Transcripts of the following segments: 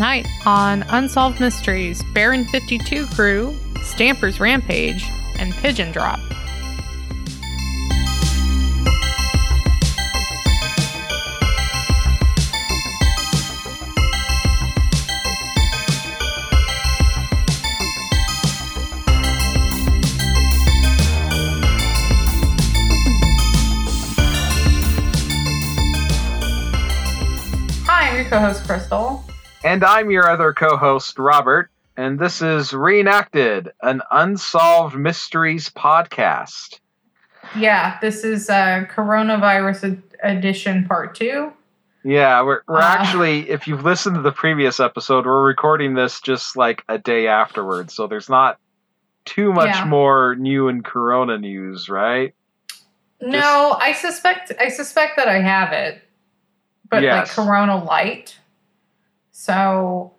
tonight on Unsolved Mysteries, Baron 52 Crew, Stamper's Rampage, and Pigeon Drop. Co-host Crystal. And I'm your other co host, Robert, and this is Reenacted, an Unsolved Mysteries podcast. Yeah, this is uh, coronavirus ed- edition part two. Yeah, we're, we're Uh. actually, if you've listened to the previous episode, we're recording this just like a day afterwards, so there's not too much Yeah. more new and corona news, right? No, I suspect I suspect that I have it, but Yes. like Corona Light. So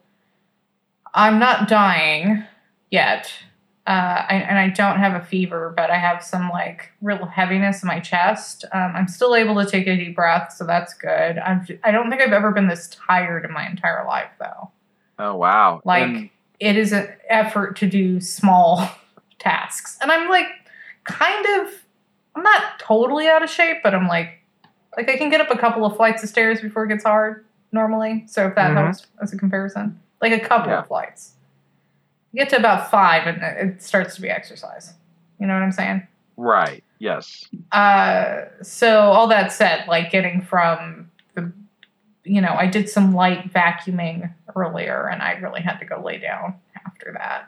I'm not dying yet, uh, I, and I don't have a fever, but I have some like real heaviness in my chest. Um, I'm still able to take a deep breath, so that's good. I'm, I don't think I've ever been this tired in my entire life, though. Oh, wow. Like And- it is an effort to do small tasks, and I'm like kind of I'm not totally out of shape, but I'm like like I can get up a couple of flights of stairs before it gets hard normally. So if that Mhm. helps as a comparison, like a couple Yeah. of flights, you get to about five, and it starts to be exercise. You know what I'm saying? right, yes. Uh, so all that said, like getting from the, you know, I did some light vacuuming earlier, and I really had to go lay down after that.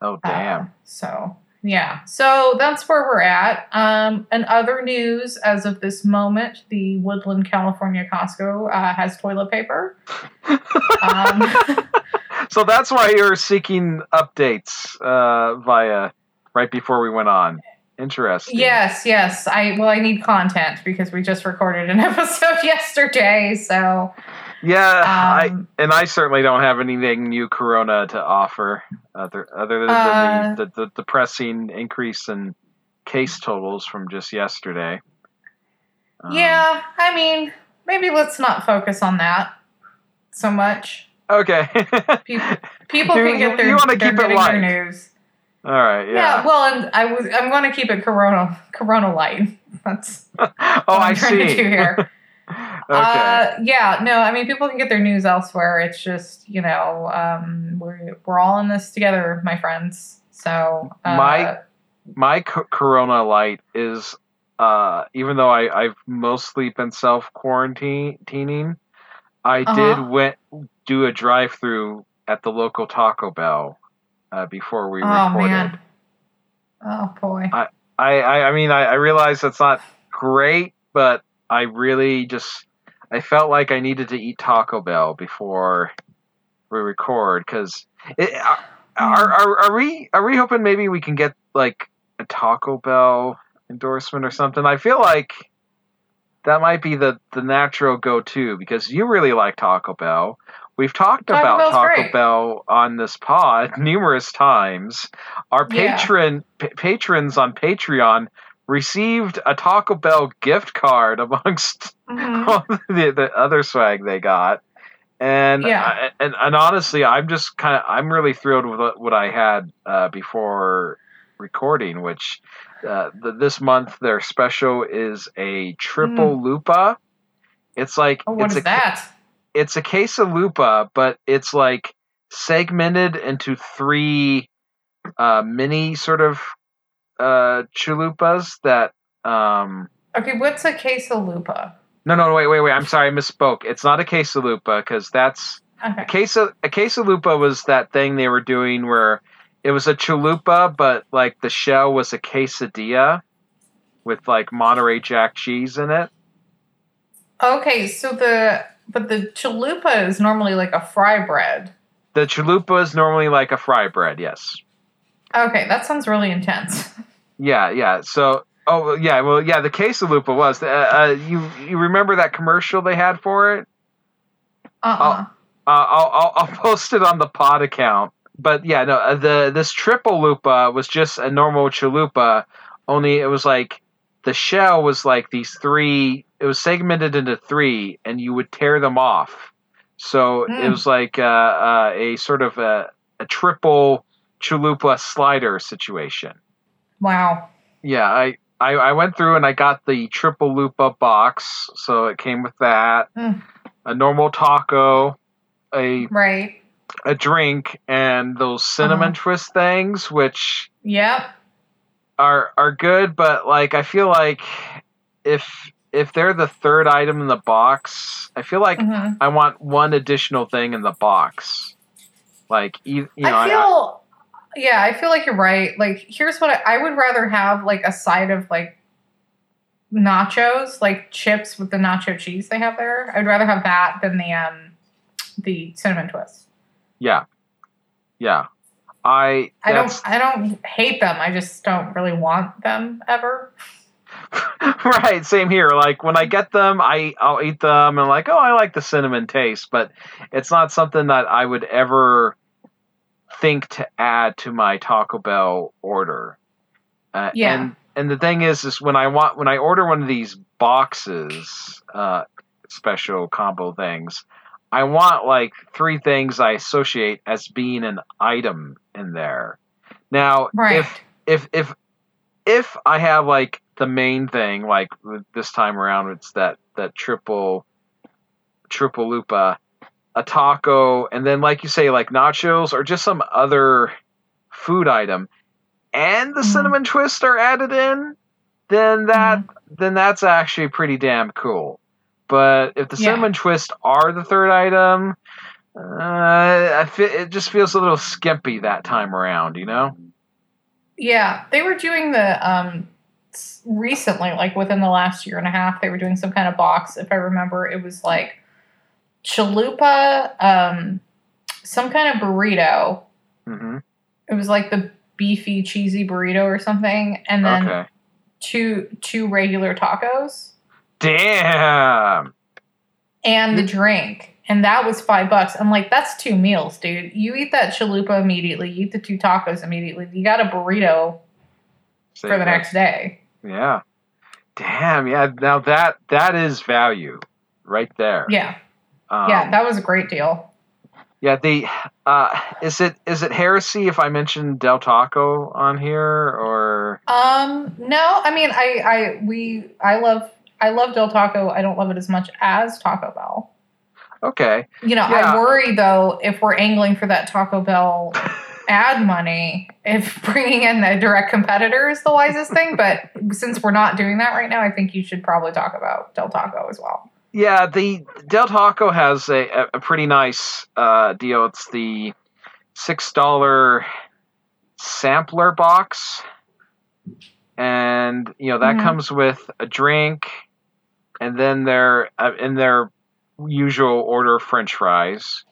Oh, Uh, damn. so yeah, so that's where we're at. Um, and other news as of this moment, the Woodland, California Costco uh, has toilet paper. um, so that's why you're seeking updates uh, via right before we went on. Interesting. yes, yes. I well, I need content because we just recorded an episode yesterday. So Yeah, um, I and I certainly don't have anything new Corona to offer other other than Uh, the, the, the depressing increase in case totals from just yesterday. Um, Yeah, I mean, maybe let's not focus on that so much. Okay. People, people You- can get their, you wanna keep it light. news. All right. Yeah. Yeah. well, and I was I'm going to keep it Corona Corona light. That's oh, what I I'm trying see. to do here. Uh, yeah, no, I mean people can get their news elsewhere. It's just you know um, we're we're all in this together, my friends. So uh, My- My co- Corona light is, uh, even though I I've mostly been self quarantining, I Uh-huh. did went do a drive through at the local Taco Bell uh, before we oh recorded. man, oh boy, I, I, I mean, I, I realize that's not great, but I really just, I felt like I needed to eat Taco Bell before we record because are, uh, are, are, are we, are we hoping maybe we can get like a Taco Bell endorsement or something? I feel like that might be the, the natural go-to because you really like Taco Bell. We've talked Taco about Bell's Taco great. Bell on this pod numerous times. Our Yeah. patron patrons on Patreon received a Taco Bell gift card amongst Mhm. all the, the other swag they got. And, Yeah. I- and and honestly, I'm just kind of I'm really thrilled with what, I had uh, before recording, which uh, the, this month their special is a triple lupa. It's like oh, what it's is a that? it's a quesalupa, but it's like segmented into three uh, mini sort of uh, chalupas that. Um, Okay, what's a quesalupa? no, no, wait, wait, wait. I'm sorry, I misspoke. It's not a quesalupa because that's a Okay, quesa. A quesalupa was that thing they were doing where it was a chalupa, but like the shell was a quesadilla with like Monterey Jack cheese in it. okay, so the but the chalupa is normally like a fry bread. The chalupa is normally like a fry bread. Yes. Okay, that sounds really intense. Yeah, yeah. So, oh, yeah. Well, yeah. The quesalupa was. Uh, uh, you you remember that commercial they had for it? Uh-uh. Uh, I'll, I'll I'll post it on the pod account. But yeah, no. uh, The this triple lupa was just a normal chalupa, only it was like the shell was like these three. It was segmented into three, and you would tear them off. So it Mm. was like uh, uh, a sort of a, a triple chalupa slider situation. Wow. Yeah, I, I I went through and I got the triple lupa box, so it came with that, Mm. a normal taco, a Right. a drink, and those cinnamon Uh-huh. twist things, which Yep. are are good, but like I feel like if if they're the third item in the box, I feel like hmm I want one additional thing in the box. Like you, you know, I feel, yeah, I feel like you're right. Like, here's what I, I would rather have like a side of like nachos, like chips with the nacho cheese they have there. I'd rather have that than the um the cinnamon twist. yeah, yeah. I I don't I don't hate them. I just don't really want them ever. right. Same here. Like when I get them, I I'll eat them and like, oh, I like the cinnamon taste, but it's not something that I would ever think to add to my Taco Bell order. Uh, Yeah. And and the thing is, is when I want when I order one of these boxes, uh, special combo things, I want like three things I associate as being an item in there. Now, Right. if if if if I have like the main thing, like this time around, it's that that triple triple lupa, a taco, and then like you say, like nachos or just some other food item, and the Mhm. cinnamon twist are added in, then that then that's actually pretty damn cool. But if the Yeah. cinnamon twist are the third item, uh, it just feels a little skimpy that time around, you know? Yeah, they were doing the um recently, like within the last year and a half, they were doing some kind of box. If I remember, it was like chalupa, um, some kind of burrito. hmm It was like the beefy, cheesy burrito or something, and then Okay. two two regular tacos Damn. and the drink. And that was five bucks. I'm like, that's two meals, dude. You eat that chalupa immediately, you eat the two tacos immediately. You got a burrito Say for the that. next day. Yeah. Damn. Yeah. Now that that is value right there. Yeah. Um, Yeah, that was a great deal. yeah. The uh, is it is it heresy if I mention Del Taco on here or Um, no, I mean, I, I, we, I love, I love Del Taco. I don't love it as much as Taco Bell. okay? You know, Yeah. I worry though if we're angling for that Taco Bell ad money, if bringing in a direct competitor is the wisest thing. But since we're not doing that right now, I think you should probably talk about Del Taco as well. Yeah, the Del Taco has a, a, pretty nice uh, deal. It's the six dollar sampler box, and you know that Mhm. comes with a drink, and then their uh, in their usual order of French fries,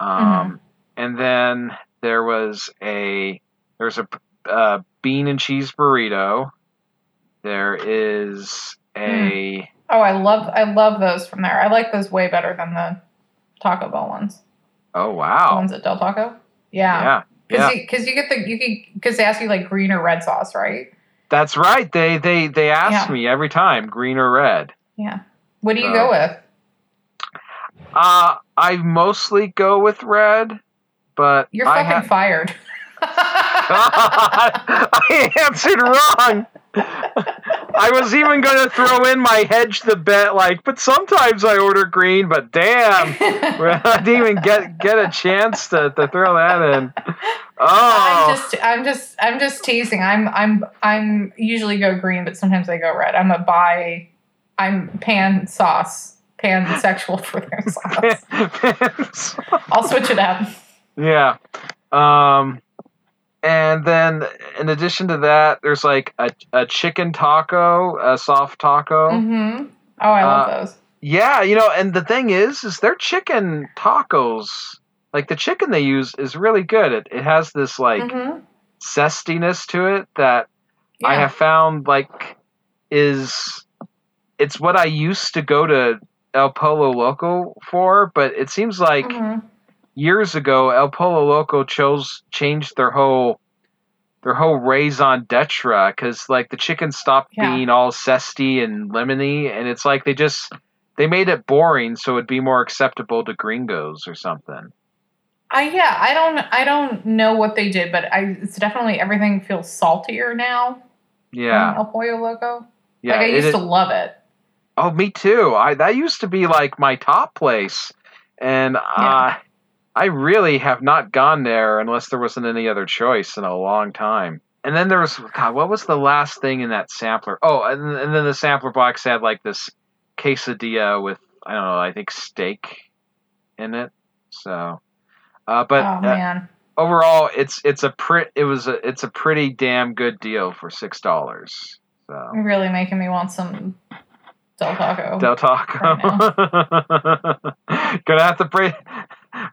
um, and then there was a there's a uh, bean and cheese burrito. There is a Oh, I love, I love those from there. I like those way better than the Taco Bell ones. oh wow! The ones at Del Taco. Yeah. yeah Because yeah you, you get the you can because they ask you like green or red sauce, right? That's right. They they they ask Yeah. me every time, green or red. Yeah. What do you So- go with? Uh I mostly go with red, but You're I fucking have fired. I answered wrong. I was even going to throw in my hedge the bet, like, but sometimes I order green, but damn, I didn't even get get a chance to, to throw that in. Oh, I'm just I'm just I'm just teasing. I'm I'm I'm usually go green, but sometimes I go red. I'm a buy. I'm pan sauce. Pansexual for their sauce. I'll switch it up. Yeah. Um and then in addition to that, there's like a, a chicken taco, a soft taco. hmm Oh, I love Uh, those. Yeah, you know, and the thing is, is their chicken tacos, like the chicken they use is really good. It it has this like hmm zestiness to it that I have found like is it's what I used to go to El Pollo Loco for, but it seems like Mhm. Years ago, El Pollo Loco chose changed their whole their whole raison d'etre because like the chicken stopped Yeah. being all zesty and lemony, and it's like they just they made it boring so it'd be more acceptable to gringos or something. I yeah, I don't I don't know what they did, but I it's definitely everything feels saltier now. Yeah, El Pollo Loco. yeah. like I used is- to love it. oh, me too. I that used to be like my top place, and uh, I really have not gone there unless there wasn't any other choice in a long time. And then there was God, what was the last thing in that sampler? Oh, and, and then the sampler box had like this quesadilla with I don't know, I think steak in it. So, uh, but oh uh, overall, it's it's a pre- it was a it's a pretty damn good deal for six dollars. So You're really making me want some Del Taco. Del Taco. Gonna have to break,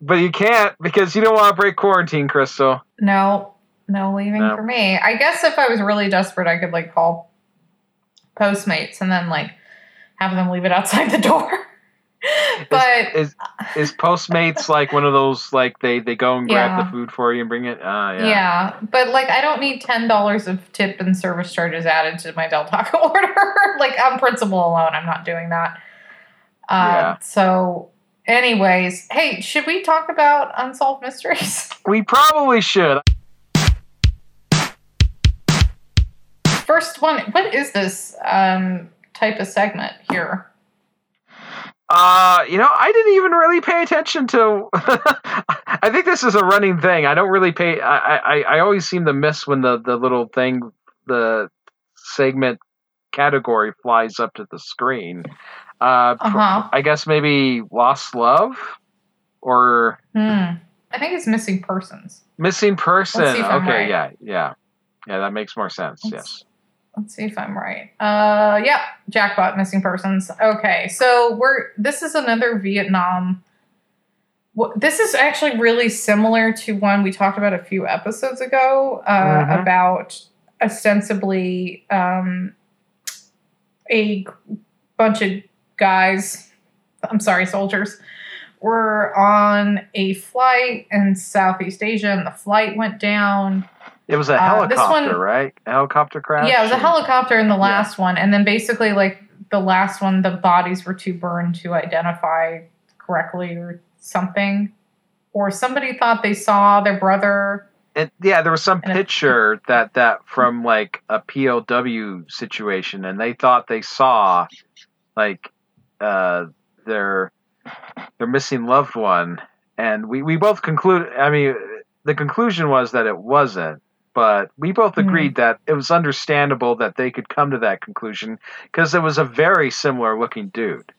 but you can't because you don't want to break quarantine, Crystal. no, no leaving No. for me. I guess if I was really desperate, I could like call Postmates and then like have them leave it outside the door. but Is is Postmates like one of those like they they go and grab Yeah. the food for you and bring it? Uh, yeah. yeah. but like I don't need ten dollars of tip and service charges added to my Del Taco order. like on principle alone, I'm not doing that. Uh, Yeah. So, anyways, hey, should we talk about unsolved mysteries? We probably should. First one, what is this um, type of segment here? Uh, you know, I didn't even really pay attention to. I think this is a running thing. I don't really pay. I, I I always seem to miss when the the little thing, the segment category flies up to the screen. Uh, Uh huh. I guess maybe lost love or Hmm. I think it's missing persons. missing person. Let's see if I'm okay, right. yeah, yeah, yeah. That makes more sense. Let's- yes. Let's see if I'm right. Uh, yeah, jackpot, missing persons. Okay, so we're this is another Vietnam. This is actually really similar to one we talked about a few episodes ago uh, Mhm. about ostensibly um, a bunch of guys. I'm sorry, soldiers were on a flight in Southeast Asia, and the flight went down. It was a Uh, helicopter, one- right? A helicopter crash. Yeah, it was a helicopter in the last one, and then basically like the last one, the bodies were too burned to identify correctly or something, or somebody thought they saw their brother. it, yeah, there was some And picture that that from like a POW situation, and they thought they saw like uh, their their missing loved one, and we we both concluded. I mean, the conclusion was that it wasn't. But we both Mhm. agreed that it was understandable that they could come to that conclusion because it was a very similar looking dude.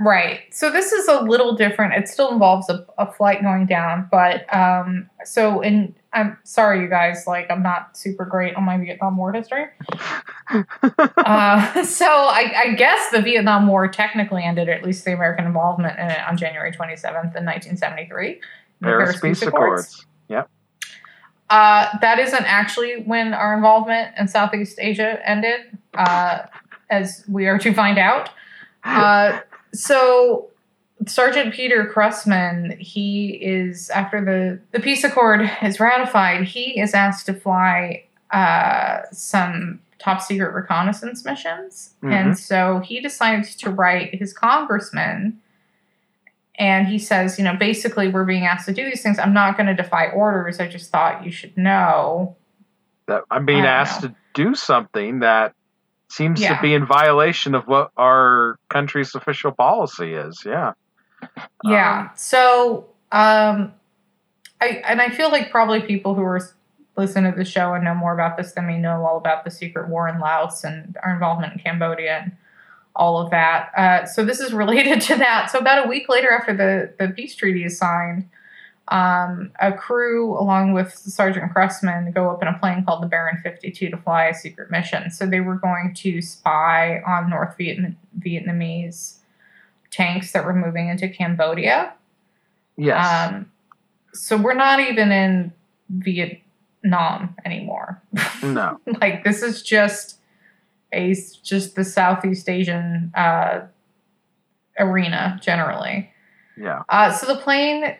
Right. So this is a little different. It still involves a, a flight going down, but um, so in I'm sorry, you guys. Like I'm not super great on my Vietnam War history. uh, so I, I guess the Vietnam War technically ended, at least the American involvement in it, on January 27th in 1973. the Paris Peace Accords. Uh, that isn't actually when our involvement in Southeast Asia ended, uh, as we are to find out. Uh, so Sergeant Peter Cressman, he is after the the peace accord is ratified, he is asked to fly uh, some top secret reconnaissance missions, and so he decides to write his congressman. And he says, you know, basically, we're being asked to do these things. I'm not going to defy orders. I just thought you should know. that I'm being asked to do something that seems Yeah. to be in violation of what our country's official policy is. Yeah. Yeah. Um, so, um, I and I feel like probably people who are listening to the show and know more about this than me know all about the secret war in Laos and our involvement in Cambodia and all of that. Uh, so this is related to that. So about a week later, after the the peace treaty is signed, um, a crew along with Sergeant Cressman go up in a plane called the Baron 52 to fly a secret mission. So they were going to spy on North Vietnam- Vietnamese tanks that were moving into Cambodia. Yes. Um, so we're not even in Vietnam anymore. no. like this is just a just the Southeast Asian uh, arena generally. Yeah. Uh, so the plane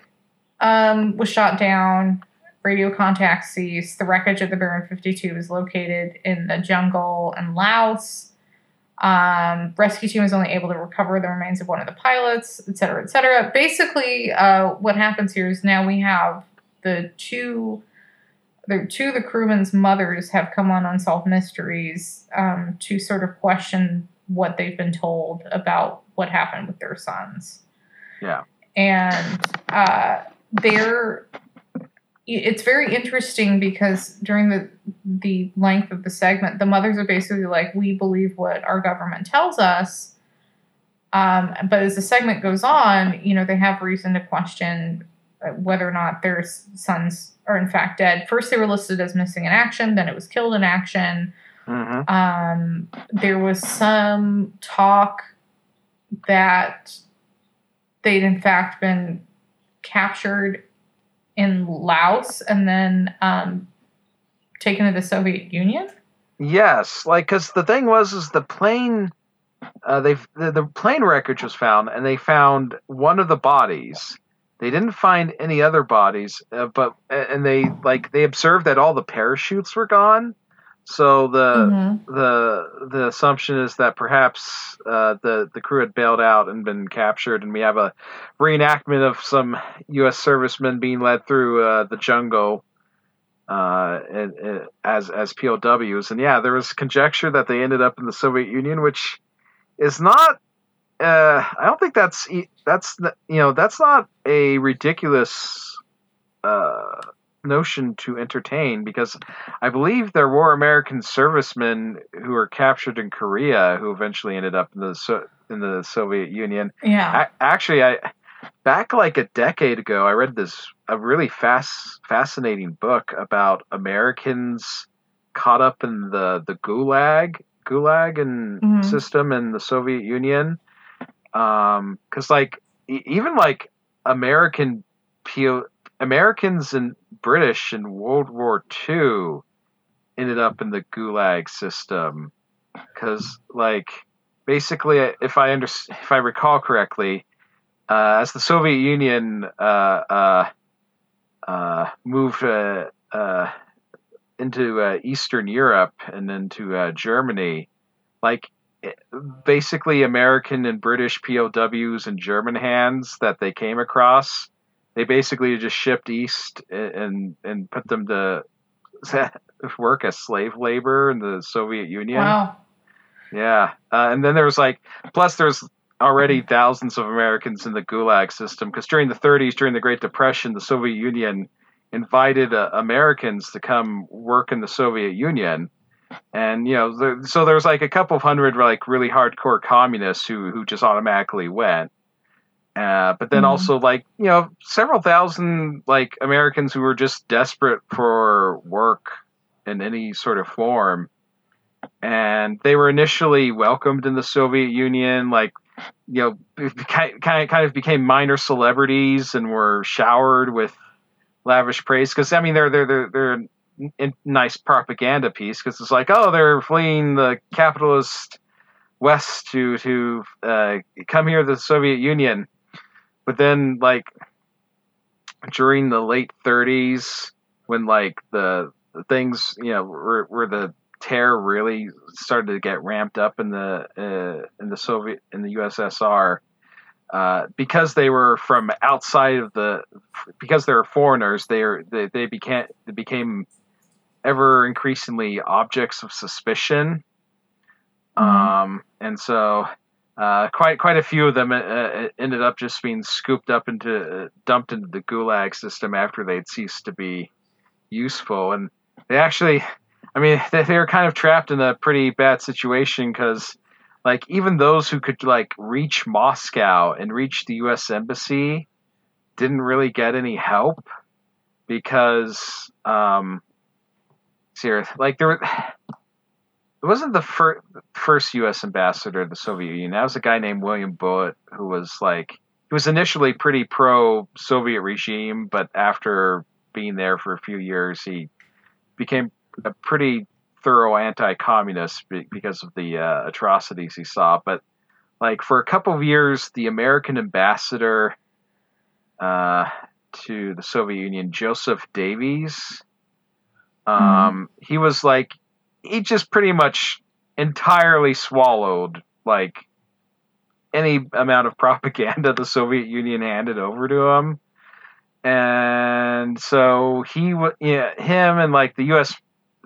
um, was shot down. Radio contact ceased. The wreckage of the Baron 52 is located in the jungle in Laos. Um, rescue team was only able to recover the remains of one of the pilots, et cetera, et cetera. Basically, uh, what happens here is now we have the two, the two of the crewmen's mothers have come on Unsolved Mysteries um, to sort of question what they've been told about what happened with their sons. Yeah. And uh, they're it's very interesting because during the the length of the segment, the mothers are basically like, "We believe what our government tells us." Um, but as the segment goes on, you know, they have reason to question uh, whether or not their sons are in fact dead. First, they were listed as missing in action. Then it was killed in action. Mm-hmm. Um, there was some talk that they'd in fact been captured in Laos and then um, taken to the Soviet Union. Yes, like because the thing was, is the plane. Uh, they the, the plane wreckage was found, and they found one of the bodies. They didn't find any other bodies, uh, but and they like they observed that all the parachutes were gone. So the mm-hmm. the the assumption is that perhaps uh, the the crew had bailed out and been captured, and we have a reenactment of some U.S. servicemen being led through uh, the jungle uh, and, and as as POWs. And yeah, there was conjecture that they ended up in the Soviet Union, which is not. Uh, I don't think that's that's you know that's not a ridiculous uh, notion to entertain because I believe there were American servicemen who were captured in Korea who eventually ended up in the so- in the Soviet Union. Yeah. A- actually, I back like a decade ago, I read this a really fast fascinating book about Americans caught up in the the Gulag Gulag and mm-hmm. system in the Soviet Union. Um, because like e- even like American PO Americans and British in World War II ended up in the Gulag system. Because, like, basically, if I under, if I recall correctly, uh, as the Soviet Union uh, uh, uh moved uh, uh, into Eastern Europe and into Germany, like basically American and British POWs and German hands that they came across they basically just shipped east and and put them to work as slave labor in the Soviet Union. Wow. Yeah, uh, and then there was like, plus there's already thousands of Americans in the Gulag system because during the 30s, during the Great Depression, the Soviet Union invited uh, Americans to come work in the Soviet Union, and you know, there, so there's like a couple of hundred like really hardcore communists who who just automatically went. Uh, but then mm-hmm. also like you know several thousand like Americans who were just desperate for work in any sort of form, and they were initially welcomed in the Soviet Union. Like you know, kind of kind of became minor celebrities and were showered with lavish praise because I mean they're they're they're they're a nice propaganda piece because it's like oh they're fleeing the capitalist west to to uh, come here to the Soviet Union but then like during the late 30s when like the, the things you know where, where the terror really started to get ramped up in the uh, in the Soviet in the USSR uh, because they were from outside of the because they were foreigners they are they, they became they became ever increasingly objects of suspicion mm-hmm. um, and so uh, quite quite a few of them uh, uh, ended up just being scooped up into uh, dumped into the gulag system after they'd ceased to be useful. And they actually i mean they, they were kind of trapped in a pretty bad situation because like even those who could like reach moscow and reach the us embassy didn't really get any help because um serious like there were it wasn't the fir- first U.S. ambassador to the Soviet Union. That was a guy named William Bullitt, who was like he was initially pretty pro Soviet regime, but after being there for a few years, he became a pretty thorough anti-communist because of the uh, atrocities he saw. But like for a couple of years, the American ambassador uh, to the Soviet Union, Joseph Davies, mm-hmm. um, mm-hmm. he was like he just pretty much entirely swallowed like any amount of propaganda the Soviet Union handed over to him. And so he, yeah, him and like the U.S.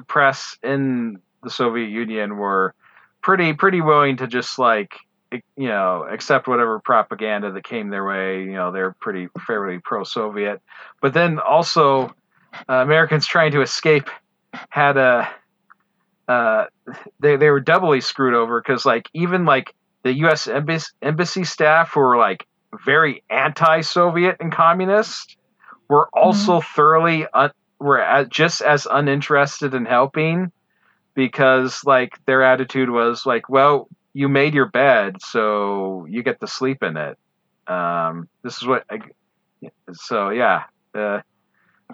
press in the Soviet Union were pretty, pretty willing to just like, you know, accept whatever propaganda that came their way. You know, they're pretty fairly pro-Soviet. But then also, uh, Americans trying to escape had a, uh, they they were doubly screwed over because like even like the U.S. Embassy, embassy staff who were like very anti-Soviet and communist were also mm-hmm. thoroughly un- were at, just as uninterested in helping because like their attitude was like, well, you made your bed, so you get to sleep in it. Um, this is what. I, so yeah, uh,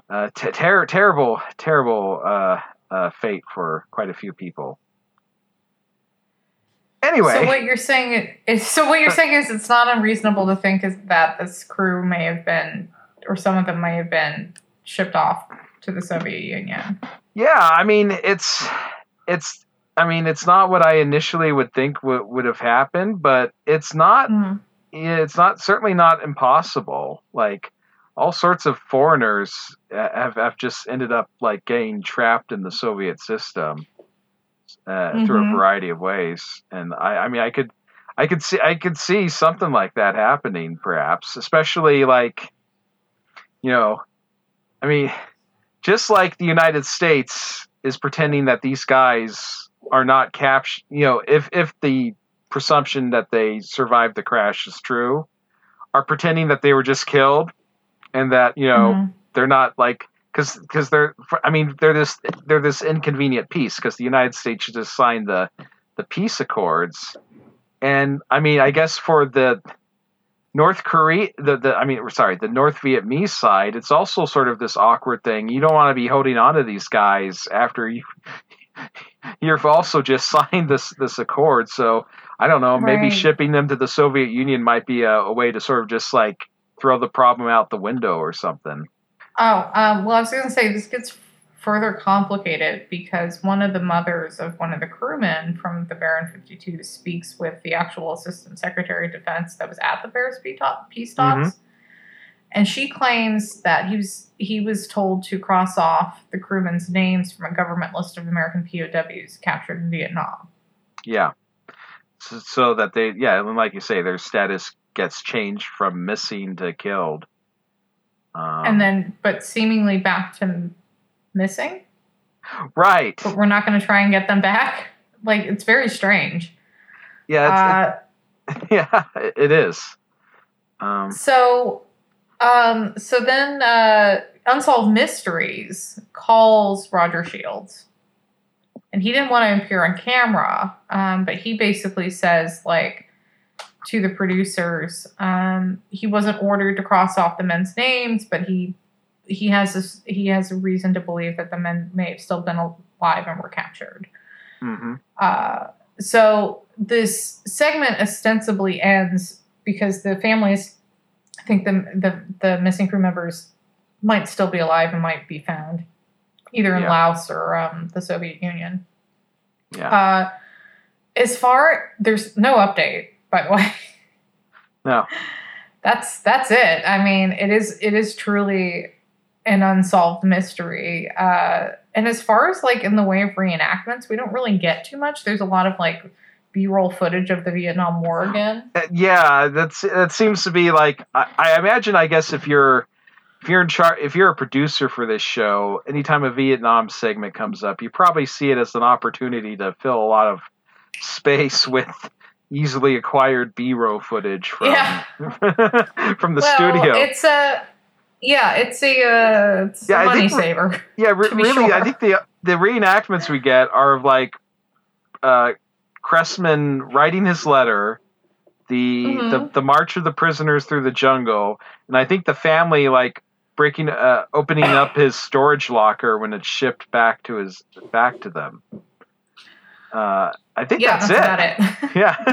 uh, t- ter- terrible, terrible uh, uh, fate for quite a few people. Anyway, so what you're saying is so what you're saying is it's not unreasonable to think is that this crew may have been, or some of them may have been shipped off to the Soviet Union. Yeah, I mean it's it's I mean it's not what I initially would think would would have happened, but it's not mm-hmm. it's not certainly not impossible. Like all sorts of foreigners have, have just ended up like getting trapped in the Soviet system uh, mm-hmm. through a mm-hmm. variety of ways. And I, I mean, I could, I could see, I could see something like that happening, perhaps, especially like, you know, I mean, just like the United States is pretending that these guys are not captured. You know, if if the presumption that they survived the crash is true, are pretending that they were just killed and that you know mm-hmm. they're not like because because they're I mean they're this they're this inconvenient piece because the United States should just sign the the peace accords, and I mean I guess for the North Korea the, the I mean sorry the North Vietnamese side it's also sort of this awkward thing you don't want to be holding on to these guys after you you've also just signed this this accord so I don't know maybe right. shipping them to the Soviet Union might be a, a way to sort of just like throw the problem out the window or something. Oh, um, well, I was going to say this gets further complicated because one of the mothers of one of the crewmen from the Baron 52 speaks with the actual Assistant Secretary of Defense that was at the Paris peace talks. Mm-hmm. And she claims that he was he was told to cross off the crewmen's names from a government list of American POWs captured in Vietnam. Yeah, so, so that they yeah, and like you say, their status gets changed from missing to killed. Um, and then, but seemingly back to missing. Right. But we're not going to try and get them back. Like it's very strange. Yeah. Uh, it, yeah, it is. Um, so, um, so then, uh, Unsolved Mysteries calls Roger Shields, and he didn't want to appear on camera, um, but he basically says like to the producers. Um, he wasn't ordered to cross off the men's names, but he he has this he has a reason to believe that the men may have still been alive and were captured. Mm-hmm. Uh, so this segment ostensibly ends because the families think the, the the missing crew members might still be alive and might be found either in yeah. Laos or um, the Soviet Union. Yeah. Uh, as far there's no update by the way. No. That's that's it. I mean, it is it is truly an unsolved mystery. Uh, and as far as like in the way of reenactments, we don't really get too much. There's a lot of like B-roll footage of the Vietnam War again. Uh, yeah, that's that seems to be like I, I imagine. I guess if you're if you're in char- if you're a producer for this show, anytime a Vietnam segment comes up, you probably see it as an opportunity to fill a lot of space with easily acquired B-roll footage from yeah. from the well, studio. It's a yeah, it's a, uh, it's yeah, a money saver. Yeah, re- really, sure. I think the the reenactments we get are of like uh, Cressman writing his letter, the, mm-hmm. the the march of the prisoners through the jungle, and I think the family like breaking uh, opening up his storage locker when it's shipped back to his back to them. Uh, I think yeah, that's, that's it. yeah.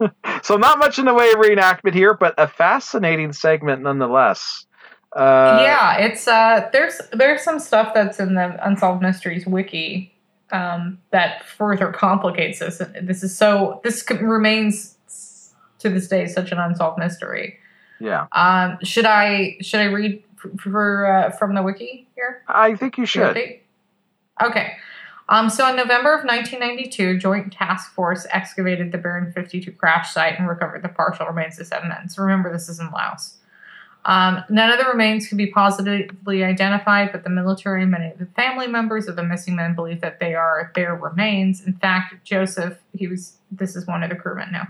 yeah. so not much in the way of reenactment here, but a fascinating segment nonetheless. Uh, yeah, it's uh, there's there's some stuff that's in the Unsolved Mysteries wiki um, that further complicates this. This is so. This remains to this day such an unsolved mystery. Yeah, Um, should I should I read for, for uh, from the wiki here? I think you should. Okay. Um, so in November of 1992, Joint Task Force excavated the Baron 52 crash site and recovered the partial remains of seven men. So remember, this is in Laos. Um, none of the remains could be positively identified, but the military and many of the family members of the missing men believe that they are their remains. In fact, Joseph, he was, this is one of the crewmen now.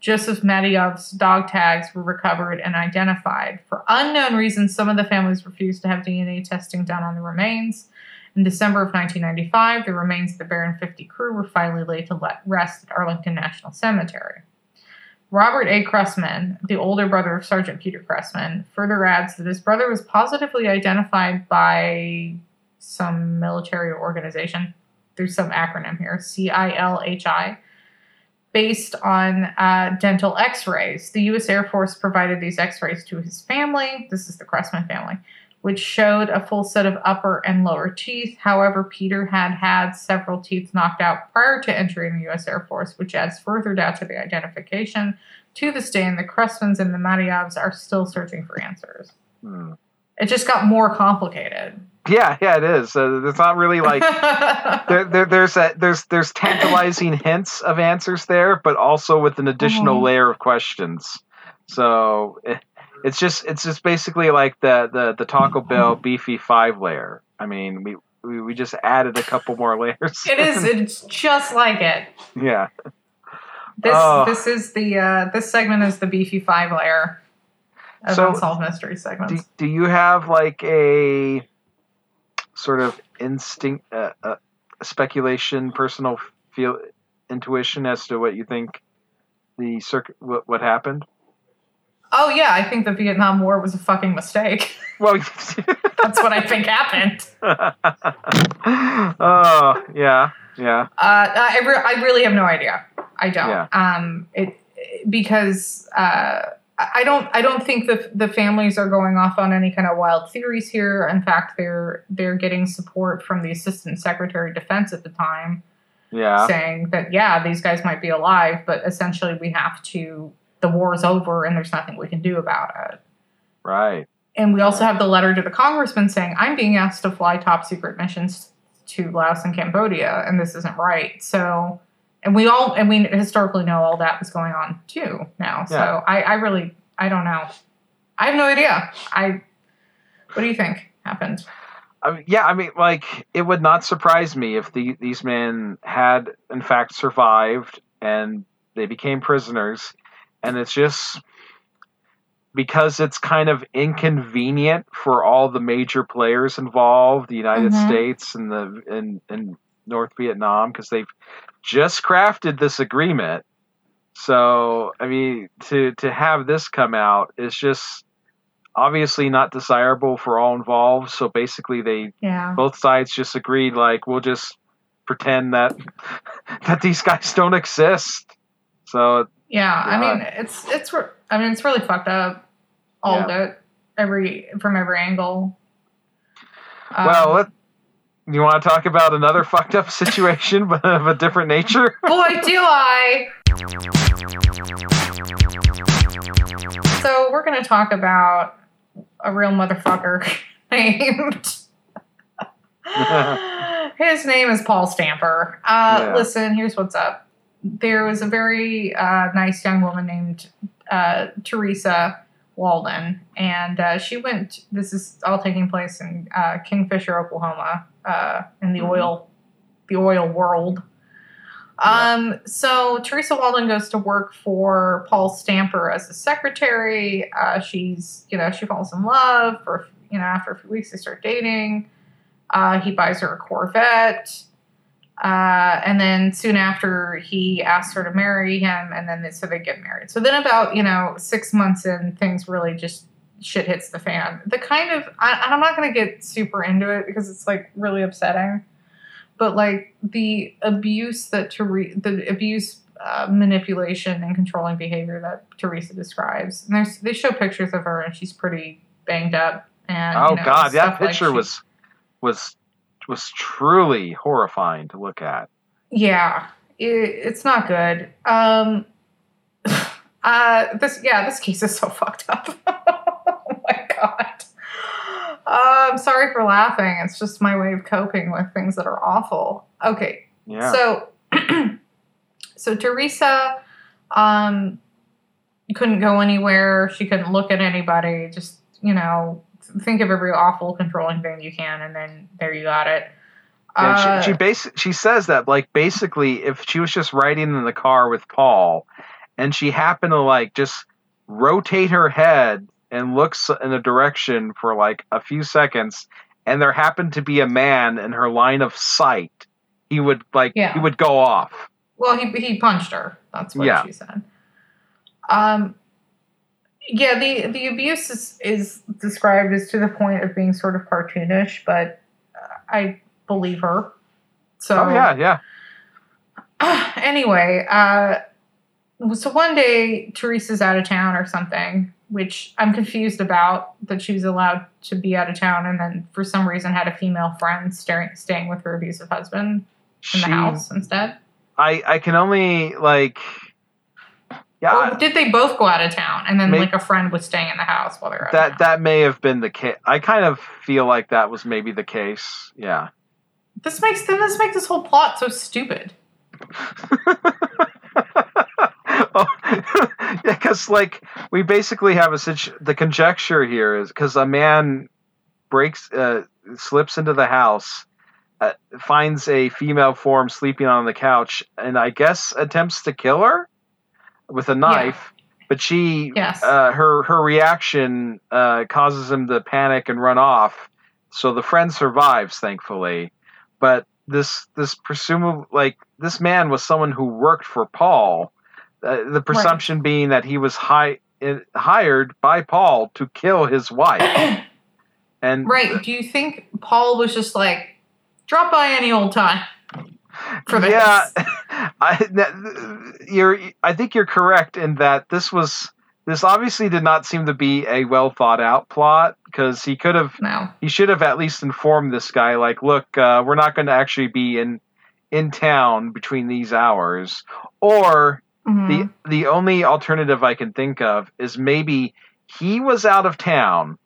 Joseph Matejov's dog tags were recovered and identified. For unknown reasons, some of the families refused to have DNA testing done on the remains. In December of 1995, the remains of the Baron 50 crew were finally laid to rest at Arlington National Cemetery. Robert A. Cressman, the older brother of Sergeant Peter Cressman, further adds that his brother was positively identified by some military organization. There's some acronym here CILHI, based on uh, dental x rays. The U.S. Air Force provided these x rays to his family. This is the Cressman family which showed a full set of upper and lower teeth. However, Peter had had several teeth knocked out prior to entering the U.S. Air Force, which adds further doubt to the identification. To this day, and the Cressmans and the Matejovs are still searching for answers. Hmm. It just got more complicated. Yeah, yeah, it is. Uh, it's not really like there, there, there's a, there's there's tantalizing hints of answers there, but also with an additional Mhm. layer of questions. So eh, it's just it's just basically like the the, the Taco Bell beefy five layer. I mean, we, we we just added a couple more layers. it is. It's just like it. yeah. This Oh. this is the uh, this segment is the beefy five layer of So, unsolved mystery segments. Do, do you have like a sort of instinct, uh, uh, speculation, personal feel, intuition as to what you think the circuit what, what happened? Oh yeah, I think the Vietnam War was a fucking mistake. Well, That's what I think happened. oh yeah, yeah, Uh, I, re- I really have no idea. I don't. Yeah. Um, it because uh, I don't I don't think the the families are going off on any kind of wild theories here. In fact, they're they're getting support from the assistant secretary of defense at the time, yeah, saying that yeah, these guys might be alive, but essentially we have to. The war is over, and there's nothing we can do about it. right. And we also have the letter to the congressman saying, I'm being asked to fly top secret missions to Laos and Cambodia, and this isn't right. So, and we all, and we historically know all that was going on too now. So I, I really, I don't know. I have no idea. I, what do you think happened? I mean, yeah, I mean, like it would not surprise me if the, these men had in fact survived and they became prisoners, and it's just because it's kind of inconvenient for all the major players involved, the United Mhm. States and the and, and North Vietnam, because they've just crafted this agreement. So, I mean, to to have this come out is just obviously not desirable for all involved. So basically, they Yeah. both sides just agreed like we'll just pretend that that these guys don't exist. So Yeah. I mean, it's, it's, I mean, it's really fucked up. All of it, every, from every angle. Um, well, let, you want to talk about another fucked up situation, but of a different nature? Boy, do I! So, we're going to talk about a real motherfucker named. His name is Paul Stamper. Uh, Yeah. Listen, here's what's up. There was a very uh, nice young woman named uh, Teresa Walden, and uh, she went. This is all taking place in uh, Kingfisher, Oklahoma, uh, in the Mhm. oil, the oil world. Um, so Teresa Walden goes to work for Paul Stamper as a secretary. Uh, she's, you know, she falls in love for, you know, after a few weeks they start dating. Uh, he buys her a Corvette. Uh, and then soon after he asks her to marry him and then they, so they get married. So then about, you know, six months in, things really just shit hits the fan. The kind of, I, I'm not going to get super into it because it's like really upsetting but like the abuse that Theresa, the abuse, uh, manipulation, and controlling behavior that Teresa describes. And there's they show pictures of her, and she's pretty banged up. And oh you know, God, that stuff like picture she- was was was truly horrifying to look at. Yeah, it, it's not good. Um, uh, this yeah, this case is so fucked up. oh my god. Uh, I'm sorry for laughing. It's just my way of coping with things that are awful. Okay, Yeah. so so Teresa um couldn't go anywhere. She couldn't look at anybody. Just you know, think of every awful controlling thing you can, and then there you got it. And Uh, she she bas- she says that like basically if she was just riding in the car with Paul and she happened to like just rotate her head and looks in a direction for like a few seconds and there happened to be a man in her line of sight he would like Yeah. he would go off Well, he he punched her. That's what Yeah. she said. Um, yeah, the the abuse is is described as to the point of being sort of cartoonish, but uh, I believe her. So oh yeah yeah anyway, uh, so one day Teresa's out of town or something, which I'm confused about that she was allowed to be out of town, and then for some reason had a female friend staring, staying with her abusive husband in she the house instead. I I can only like yeah did they both go out of town and then May- like a friend was staying in the house while they were out that that may have been the case I kind of feel like that was maybe the case yeah. This makes this makes this whole plot so stupid. oh, yeah, because like we basically have a situ- the conjecture here is because a man breaks uh, slips into the house, uh, finds a female form sleeping on the couch, and I guess attempts to kill her with a knife. But she, Yes. uh, her her reaction uh, causes him to panic and run off. So the friend survives, thankfully. But this this presumably like this man was someone who worked for Paul. Uh, the presumption being that he was hi- uh, hired by Paul to kill his wife. And right. Do you think Paul was just like, drop by any old time for this? Yeah, I, you're. I think you're correct in that this was. This obviously did not seem to be a well thought out plot because he could have. No. He should have at least informed this guy, like, look, uh, we're not going to actually be in in town between these hours, or Mhm. the the only alternative I can think of is maybe he was out of town,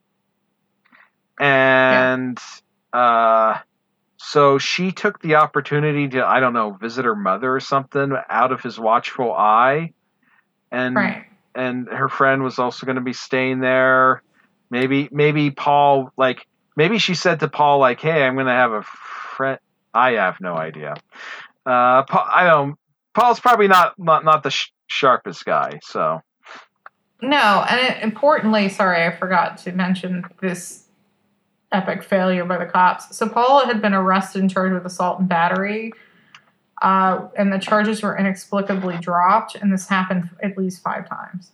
and uh, so she took the opportunity to I don't know visit her mother or something out of his watchful eye, and right. and her friend was also going to be staying there. Maybe maybe Paul like maybe she said to Paul like, "Hey, I'm going to have a friend." I have no idea. Uh, Paul, I don't. Paul's probably not not not the sh- sharpest guy. So No, and it, importantly, sorry, I forgot to mention this epic failure by the cops. So Paul had been arrested and charged with assault and battery, uh, and the charges were inexplicably dropped. And this happened at least five times.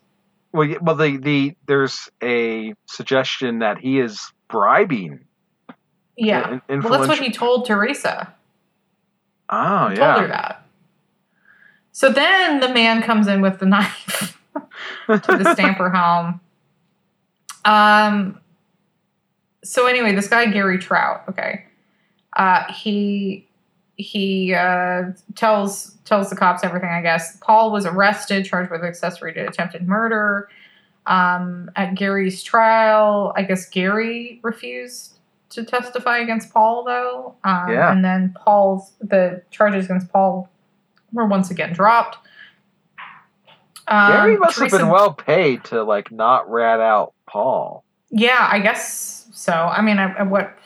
well, well the the there's a suggestion that he is bribing. Yeah. Well, that's what he told Teresa. Oh He told her that. So then the man comes in with the knife to the Stamper home. Um. So anyway, this guy Gary Trout, okay, uh, he he uh, tells tells the cops everything. I guess Paul was arrested, charged with accessory to attempted murder. Um, at Gary's trial, I guess Gary refused to testify against Paul, though. Um, Yeah. And then Paul's the charges against Paul were once again dropped. Um, Gary must have been well paid to like not rat out Paul. Yeah, I guess so. I mean, I, I what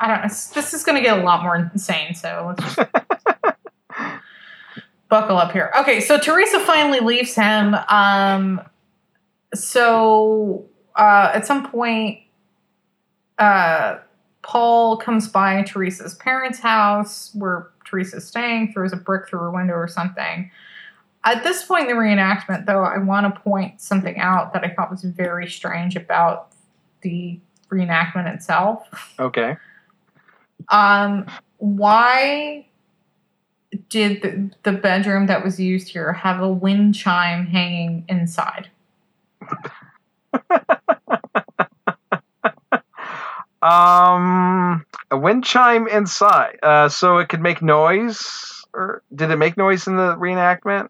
I don't. It's, this is going to get a lot more insane. So let's just buckle up here. Okay, so Teresa finally leaves him. Um, so uh, at some point, uh, Paul comes by Teresa's parents' house where Teresa's staying, throws a brick through her window or something. At this point in the reenactment, though, I want to point something out that I thought was very strange about the reenactment itself. Okay. Um, why did the, the bedroom that was used here have a wind chime hanging inside? Um, a wind chime inside, uh, so it could make noise. Or did it make noise in the reenactment?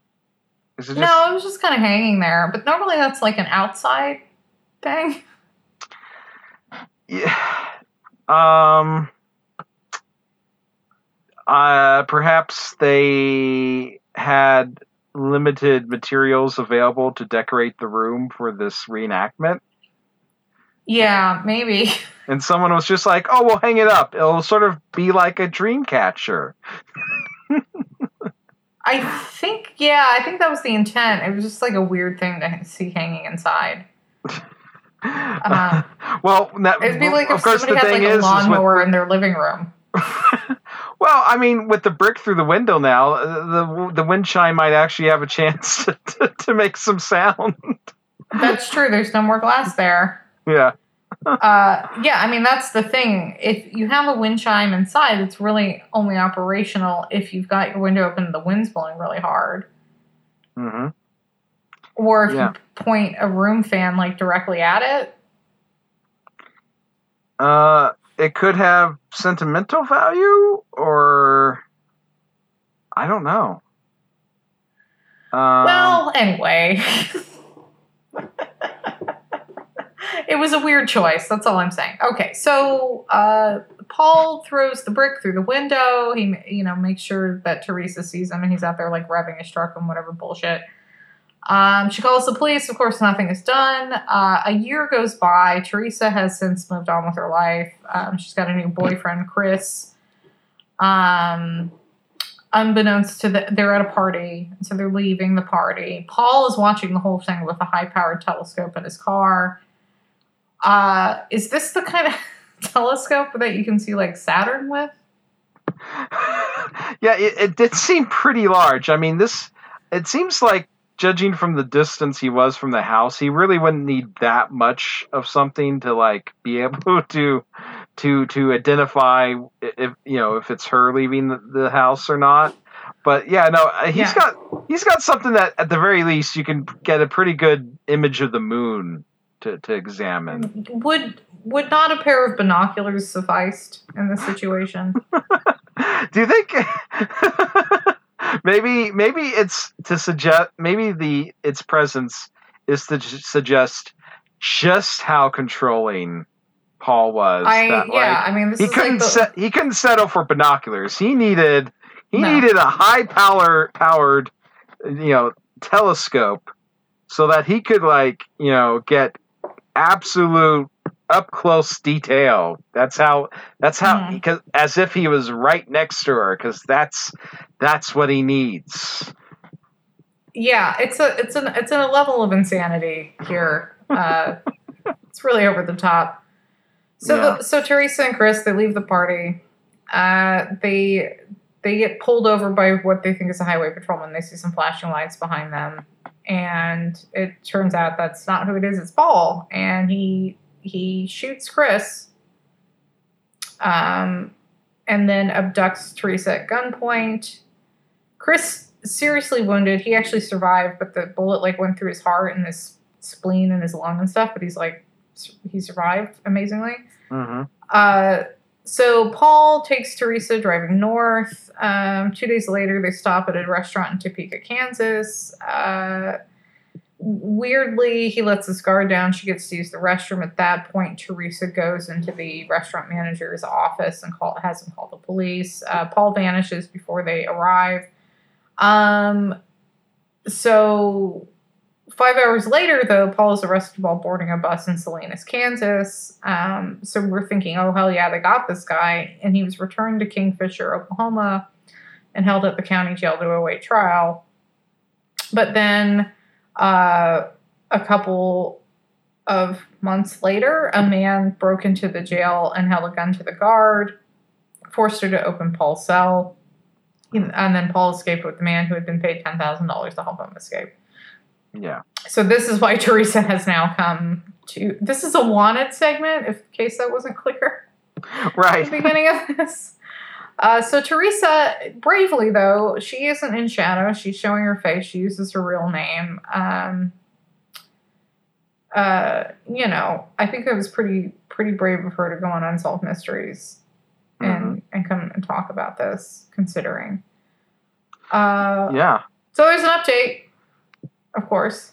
Is it just, No, it was just kind of hanging there. But normally that's like an outside thing. Yeah. Um. Uh, perhaps they had limited materials available to decorate the room for this reenactment, Yeah, maybe. and someone was just like, "Oh, we'll hang it up. It'll sort of be like a dream catcher." I think, yeah, I think that was the intent. It was just like a weird thing to see hanging inside. Uh-huh. well, that, It'd be like of if course somebody the had thing like a is, with- lawnmower in their living room. well, I mean, with the brick through the window now, uh, the the wind chime might actually have a chance to, to, to make some sound. That's true. There's no more glass there. yeah. Uh, yeah, I mean that's the thing. If you have a wind chime inside, it's really only operational if you've got your window open and the wind's blowing really hard, hmm or if Yeah. you point a room fan like directly at it. Uh, it could have sentimental value, or I don't know. Um, well, anyway. it was a weird choice. That's all I'm saying. Okay, so uh, Paul throws the brick through the window. He, you know, makes sure that Teresa sees him, and he's out there like revving his truck and whatever bullshit. Um, she calls the police. Of course, nothing is done. Uh, a year goes by. Teresa has since moved on with her life. Um, she's got a new boyfriend, Chris. Um, unbeknownst to the, they're at a party, so they're leaving the party. Paul is watching the whole thing with a high-powered telescope in his car. Uh, is this the kind of telescope that you can see like Saturn with? yeah, it, it did seem pretty large. I mean, this. It seems like, judging from the distance he was from the house, he really wouldn't need that much of something to like be able to to to identify if you know if it's her leaving the, the house or not. But yeah, no, uh, he's Yeah. got he's got something that at the very least you can get a pretty good image of the moon to to examine. Would would not a pair of binoculars suffice in this situation? Do you think maybe maybe it's to suggest maybe the its presence is to j- suggest just how controlling Paul was. I that, yeah, like, I mean this he is couldn't like the, set, he couldn't settle for binoculars. He needed he No. needed a high power powered you know telescope so that he could like you know get absolute up close detail. That's how that's how Mhm. because as if he was right next to her because that's that's what he needs. yeah, it's a it's an it's in a level of insanity here. Uh, it's really over the top. So Yeah. the, so Teresa and Chris they leave the party. Uh, they they get pulled over by what they think is a highway patrolman. They see some flashing lights behind them, and it turns out that's not who it is. It's Paul, and he he shoots Chris, um, and then abducts Teresa at gunpoint. Chris seriously wounded. He actually survived, but the bullet like went through his heart and his spleen and his lung and stuff. But he's like he survived amazingly. hmm Uh, so Paul takes Teresa driving north. Um, two days later, they stop at a restaurant in Topeka, Kansas. Uh, weirdly, he lets his guard down. She gets to use the restroom. At that point, Teresa goes into the restaurant manager's office and call, has him call the police. Uh, Paul vanishes before they arrive. Um, so Five hours later, though, Paul is arrested while boarding a bus in Salinas, Kansas. Um, so we're thinking, oh, hell yeah, they got this guy. And he was returned to Kingfisher, Oklahoma, and held at the county jail to await trial. But then uh, a couple of months later, a man broke into the jail and held a gun to the guard, forced her to open Paul's cell. And then Paul escaped with the man who had been paid $10,000 to help him escape. Yeah. So this is why Teresa has now come to. This is a wanted segment, if in case that wasn't clear at Right. the beginning of this. Uh, so Teresa, bravely though, she isn't in shadow. She's showing her face. She uses her real name. Um, uh, you know, I think it was pretty pretty brave of her to go on unsolved mysteries. and come and talk about this, considering. Uh, Yeah. So there's an update, of course.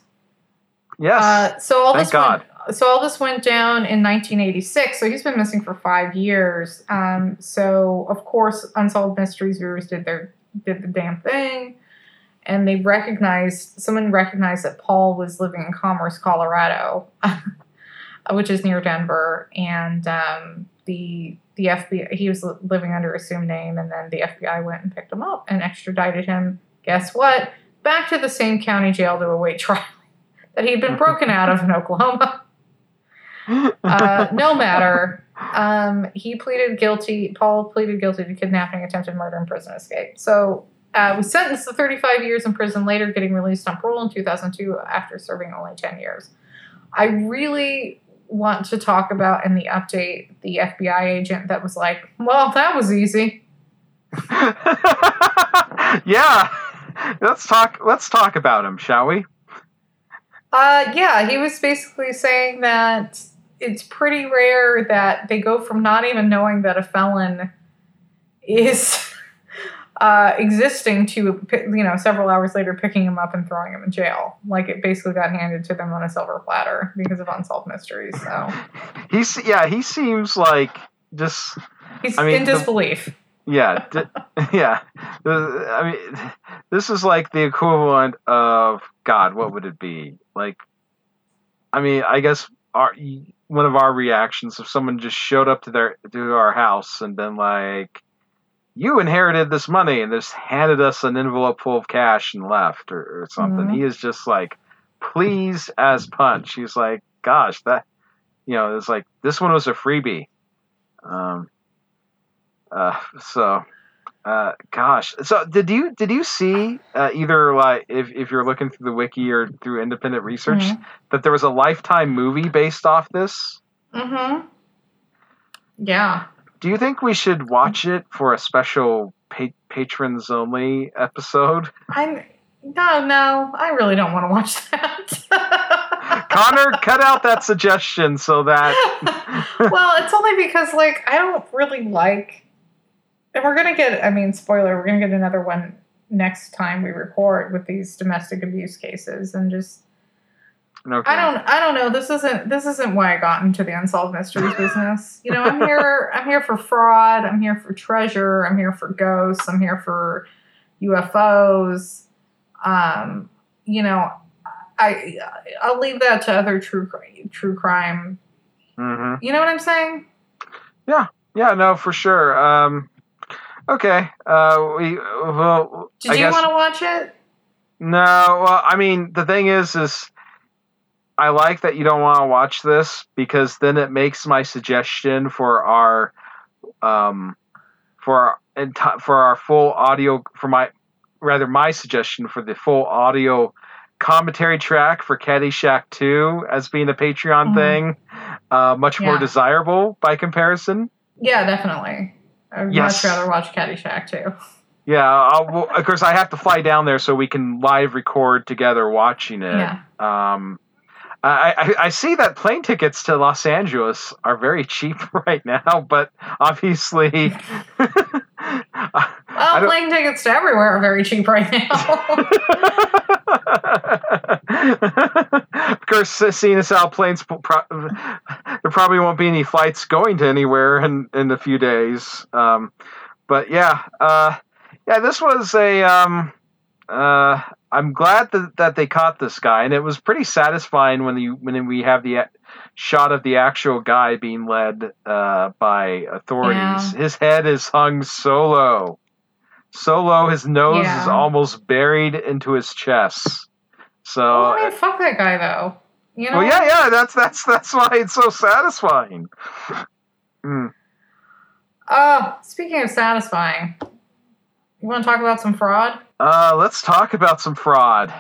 Yes. Uh, so all Thank this God. went, so all this went down in 1986. So he's been missing for five years. Um, so of course, Unsolved Mysteries viewers did their did the damn thing, and they recognized someone recognized that Paul was living in Commerce, Colorado, which is near Denver, and um, the the FBI he was living under assumed name, and then the FBI went and picked him up and extradited him. Guess what? Back to the same county jail to await trial that he'd been broken out of in Oklahoma. Uh, no matter. Um, he pleaded guilty. Paul pleaded guilty to kidnapping, attempted murder, and prison escape. So uh, was sentenced to 35 years in prison. Later, getting released on parole in 2002 after serving only 10 years. I really want to talk about in the update the FBI agent that was like, "Well, that was easy." yeah. Let's talk. Let's talk about him, shall we? Uh, yeah, he was basically saying that it's pretty rare that they go from not even knowing that a felon is uh, existing to you know several hours later picking him up and throwing him in jail. Like it basically got handed to them on a silver platter because of unsolved mysteries. So He's yeah. He seems like just he's I mean, in the- disbelief. yeah d- yeah. I mean, this is like the equivalent of God. What would it be like? I mean, I guess our one of our reactions if someone just showed up to their to our house and been like, "You inherited this money," and just handed us an envelope full of cash and left, or, or something. Mhm. He is just like, "Please as punch." He's like, "Gosh, that." You know, it's like this one was a freebie. Um, uh, so, uh, gosh. So, did you did you see uh, either like if if you're looking through the wiki or through independent research Mhm. that there was a lifetime movie based off this? Mm-hmm. Yeah. Do you think we should watch it for a special pa- patrons only episode? I'm no, no. I really don't want to watch that. Connor, cut out that suggestion so that well, it's only because like I don't really like, and we're gonna get. I mean, spoiler, we're gonna get another one next time we record with these domestic abuse cases, and just okay. I don't, I don't know. This isn't, this isn't why I got into the unsolved mysteries business. You know, I'm here, I'm here for fraud. I'm here for treasure. I'm here for ghosts. I'm here for UFOs. Um, you know, I, I'll leave that to other true, true crime. Mhm. You know what I'm saying? Yeah. Yeah, no, for sure. Um, okay. Uh, we well. Did I you guess- want to watch it? No, well, I mean, the thing is, is I like that you don't want to watch this because then it makes my suggestion for our, um, for our for our full audio for my rather my suggestion for the full audio commentary track for Caddyshack Two as being a Patreon Mhm. thing, uh, much more desirable by comparison. Yeah, definitely. I'd Yes. much rather watch Caddyshack too. Yeah, I'll, well, of course I have to fly down there so we can live record together watching it. Yeah. Um, I, I, I see that plane tickets to Los Angeles are very cheap right now, but obviously, I Well, plane tickets to everywhere are very cheap right now. of course, seeing as how planes, there probably won't be any flights going to anywhere in, in a few days. Um, but yeah, uh, yeah, this was a. Um, uh, I'm glad that, that they caught this guy, and it was pretty satisfying when you when we have the shot of the actual guy being led uh, by authorities. Yeah. His head is hung so low, so low. His nose is almost buried into his chest. So, I mean, fuck that guy though. You know? well, yeah, yeah, that's that's that's why it's so satisfying. Mm. Oh, speaking of satisfying, you want to talk about some fraud? Uh, let's talk about some fraud.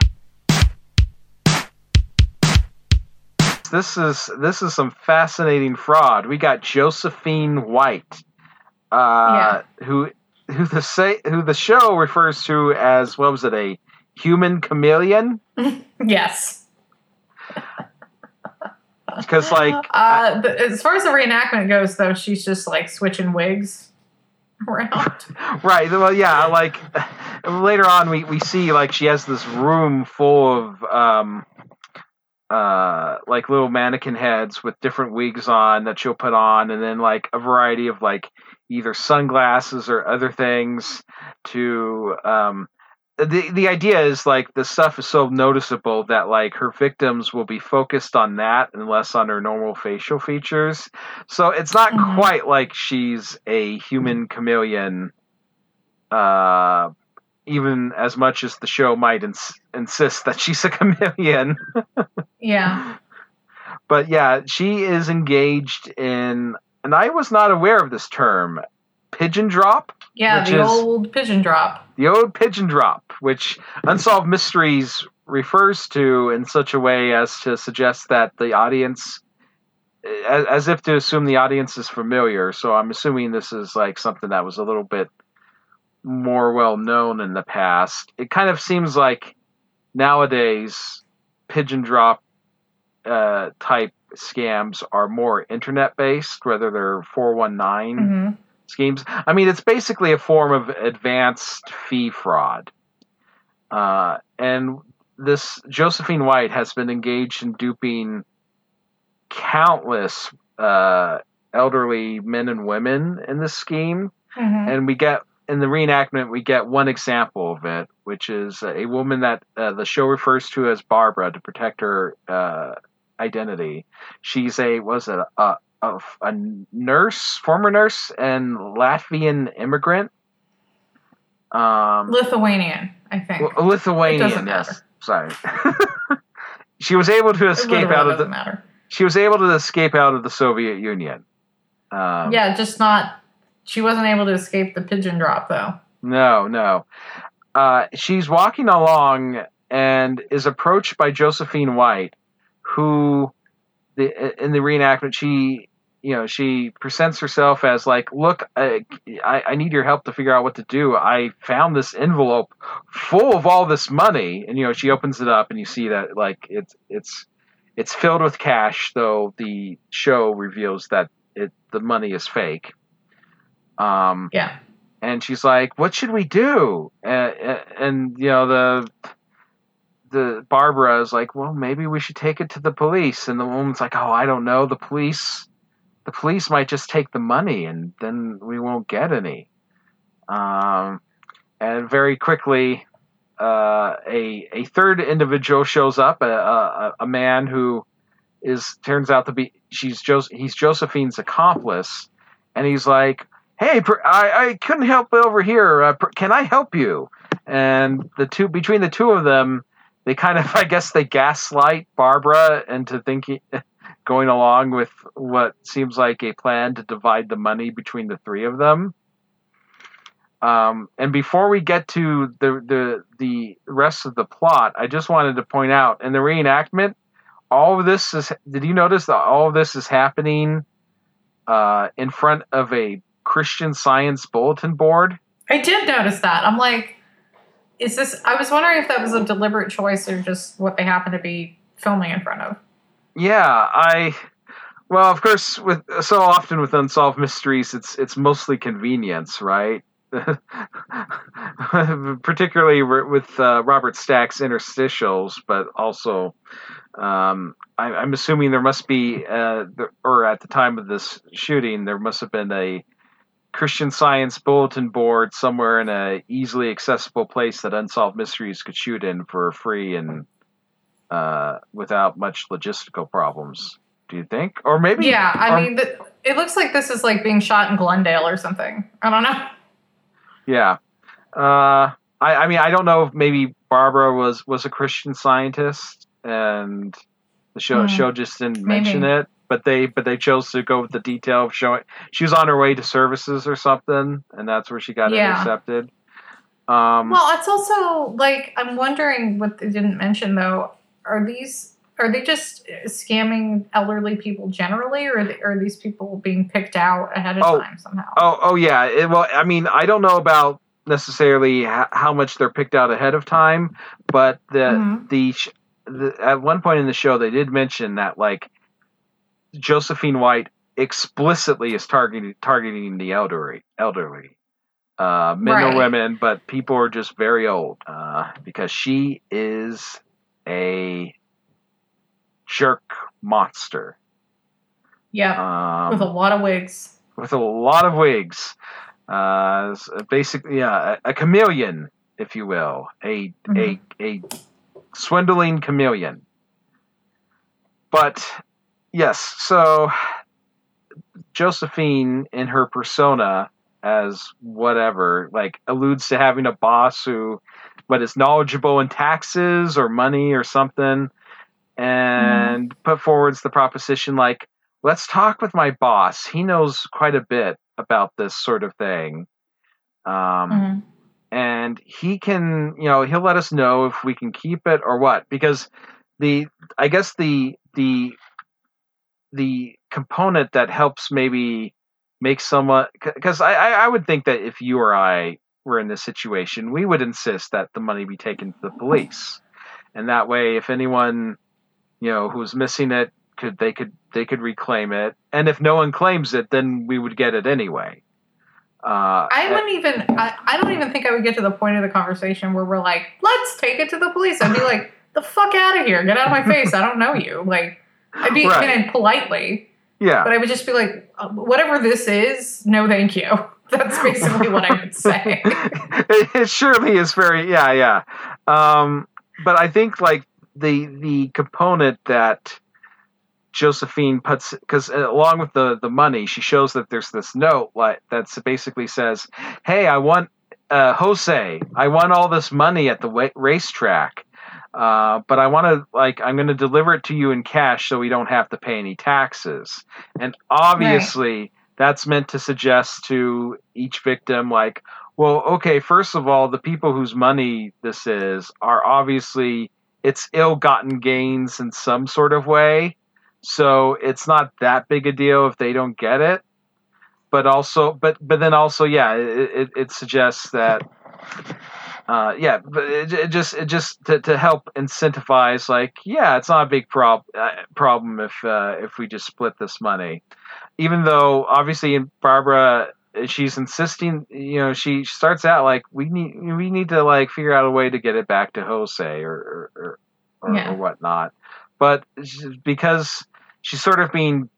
This is this is some fascinating fraud. We got Josephine White, uh, who who the say who the show refers to as what was it a human chameleon? Yes. Because like Uh, the, as far as the reenactment goes, though, she's just like switching wigs. around. right. Well, yeah. Like later on, we we see like she has this room full of um uh like little mannequin heads with different wigs on that she'll put on and then like a variety of like either sunglasses or other things to um the the idea is like the stuff is so noticeable that like her victims will be focused on that and less on her normal facial features. So it's not Mhm. quite like she's a human chameleon uh even as much as the show might ins- insist that she's a chameleon. Yeah. But yeah, she is engaged in and I was not aware of this term, pigeon drop. Yeah, the old pigeon drop. the old pigeon drop, which Unsolved Mysteries refers to in such a way as to suggest that the audience, as, as if to assume the audience is familiar. So I'm assuming this is like something that was a little bit more well known in the past. It kind of seems like nowadays pigeon drop uh, type scams are more internet based, whether they're 419 hmm schemes. I mean, it's basically a form of advanced fee fraud. Uh, and this Josephine White has been engaged in duping countless uh, elderly men and women in this scheme. hmm And we get in the reenactment, we get one example of it, which is a woman that uh, the show refers to as Barbara to protect her uh, identity. She's a was it a, a a nurse, former nurse, and Latvian immigrant. Um, Lithuanian, I think. well, Lithuanian, yes. Sorry. she was able to escape out of the. matter. She was able to escape out of the Soviet Union. Um, yeah, just not. She wasn't able to escape the pigeon drop though. No, no. Uh, she's walking along and is approached by Josephine White, who, the, in the reenactment, she, you know, she presents herself as like, "Look, I, I, I need your help to figure out what to do. I found this envelope full of all this money." And you know, she opens it up, and you see that like it's it's it's filled with cash, though the show reveals that it the money is fake. Um, Yeah. and she's like, "What should we do?" And, and you know the the Barbara is like, "Well, maybe we should take it to the police." And the woman's like, "Oh, I don't know. The police, the police might just take the money, and then we won't get any." Um, and very quickly, uh, a a third individual shows up, a, a, a man who is turns out to be she's Jos- he's Josephine's accomplice, and he's like, "Hey, I, I couldn't help over here. Uh, can I help you?" And the two between the two of them, they kind of I guess they gaslight Barbara into thinking going along with what seems like a plan to divide the money between the three of them. Um, and before we get to the, the the rest of the plot, I just wanted to point out in the reenactment, all of this is. Did you notice that all of this is happening uh, in front of a Christian Science bulletin board? I did notice that. I'm like, is this? I was wondering if that was a deliberate choice or just what they happen to be filming in front of. Yeah, I. Well, of course, with so often with unsolved mysteries, it's it's mostly convenience, right? Particularly with uh, Robert Stack's interstitials, but also, um, I, I'm assuming there must be, uh, the, or at the time of this shooting, there must have been a Christian Science bulletin board somewhere in a easily accessible place that Unsolved Mysteries could shoot in for free and uh, without much logistical problems. Do you think, or maybe? Yeah, I or- mean, th- it looks like this is like being shot in Glendale or something. I don't know. Yeah. Uh, I, I mean, I don't know if maybe Barbara was was a Christian scientist, and the show Hmm. show just didn't Maybe. mention it. But they but they chose to go with the detail of showing she was on her way to services or something, and that's where she got Yeah. intercepted. Um, Well, it's also like I'm wondering what they didn't mention though. Are these are they just scamming elderly people generally, or are, they, are these people being picked out ahead of Oh. time somehow? Oh, oh yeah. It, well, I mean, I don't know about necessarily how much they're picked out ahead of time, but the Mhm. the, sh- the at one point in the show they did mention that like Josephine White explicitly is targeting targeting the elderly elderly. uh, men Right. or women, but people are just very old uh, because she is a jerk monster. Yeah. Um, with a lot of wigs. with a lot of wigs. Uh, basically, yeah, a, a chameleon, if you will, a Mhm. a a swindling chameleon. But yes, so Josephine, in her persona as whatever, like alludes to having a boss who, what is knowledgeable in taxes or money or something, and put forwards the proposition like, let's talk with my boss. He knows quite a bit about this sort of thing. Um, Mhm. and he can, you know, he'll let us know if we can keep it or what. Because the, I guess the the the component that helps maybe make someone, because I I I would think that if you or I were in this situation, we would insist that the money be taken to the police, and that way, if anyone, you know, who's missing it could they could they could reclaim it, and if no one claims it, then we would get it anyway. Uh, I wouldn't even. I, I don't even think I would get to the point of the conversation where we're like, "Let's take it to the police." I'd be like, "The fuck out of here! Get out of my face! I don't know you." Like, I'd be Right. politely, yeah. but I would just be like, "Uh, "Whatever this is, no, thank you." That's basically what I would say. it, it surely is very yeah yeah um but i think like the the component that josephine puts because along with the the money she shows that there's this note like that's basically says hey i want uh jose i want all this money at the wa- racetrack uh, but I want to like I'm going to deliver it to you in cash so we don't have to pay any taxes. And obviously, that's meant to suggest to each victim like well okay first of all the people whose money this is are obviously it's ill-gotten gains in some sort of way. So it's not that big a deal if they don't get it. But also but but then also yeah it, it, it suggests that uh, yeah, but it, it just it just to, to help incentivize like yeah, it's not a big prob- uh, problem if uh, if we just split this money, even though obviously Barbara she's insisting you know she starts out like we need we need to like figure out a way to get it back to Jose or or or, or, Yeah. or whatnot, but because she's sort of being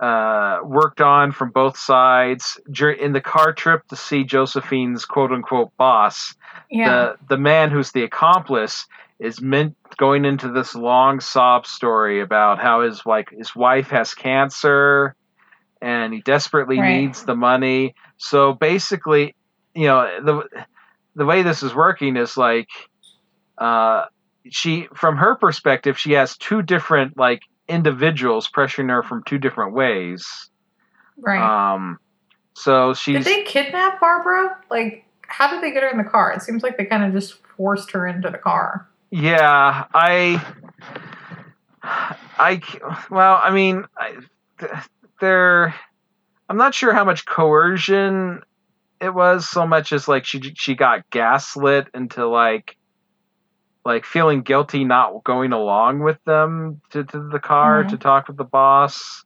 uh, worked on from both sides in the car trip to see Josephine's quote unquote boss Yeah. the the man who's the accomplice is meant going into this long sob story about how his like his wife has cancer and he desperately Right. needs the money. So basically, you know, the the way this is working is like uh she from her perspective, she has two different like individuals pressuring her from two different ways. right. Um so she did they kidnap Barbara? Like, how did they get her in the car? It seems like they kind of just forced her into the car. Yeah, I, I, well, I mean, I, th- there, I'm not sure how much coercion it was, so much as like she she got gaslit into like, like feeling guilty not going along with them to, to the car Mhm. to talk with the boss.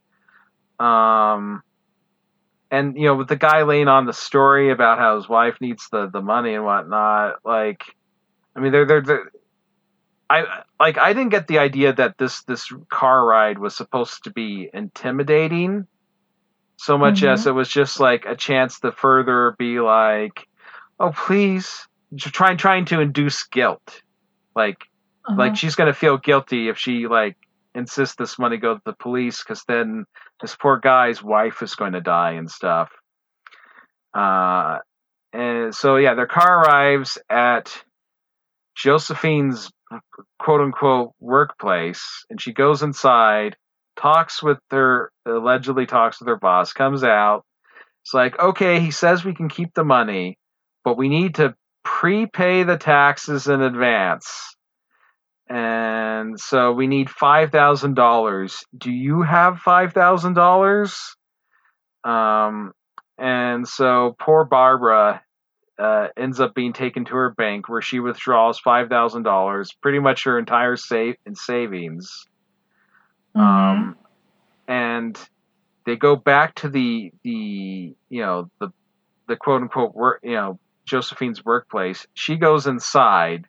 Um, and you know, with the guy laying on the story about how his wife needs the the money and whatnot, like, I mean, they're they're, they're I like I didn't get the idea that this this car ride was supposed to be intimidating so much as it was just like a chance to further be like oh please trying trying to induce guilt like Uh-huh. like she's gonna feel guilty if she like insists this money go to the police because then this poor guy's wife is going to die and stuff uh and so yeah their car arrives at josephine's quote unquote workplace and she goes inside talks with her allegedly talks with her boss comes out it's like okay he says we can keep the money but we need to prepay the taxes in advance and so we need five thousand dollars do you have five thousand dollars um and so poor barbara uh, ends up being taken to her bank where she withdraws five thousand dollars, pretty much her entire save and savings. Mhm. Um, and they go back to the the you know the the quote unquote work, you know, Josephine's workplace. She goes inside,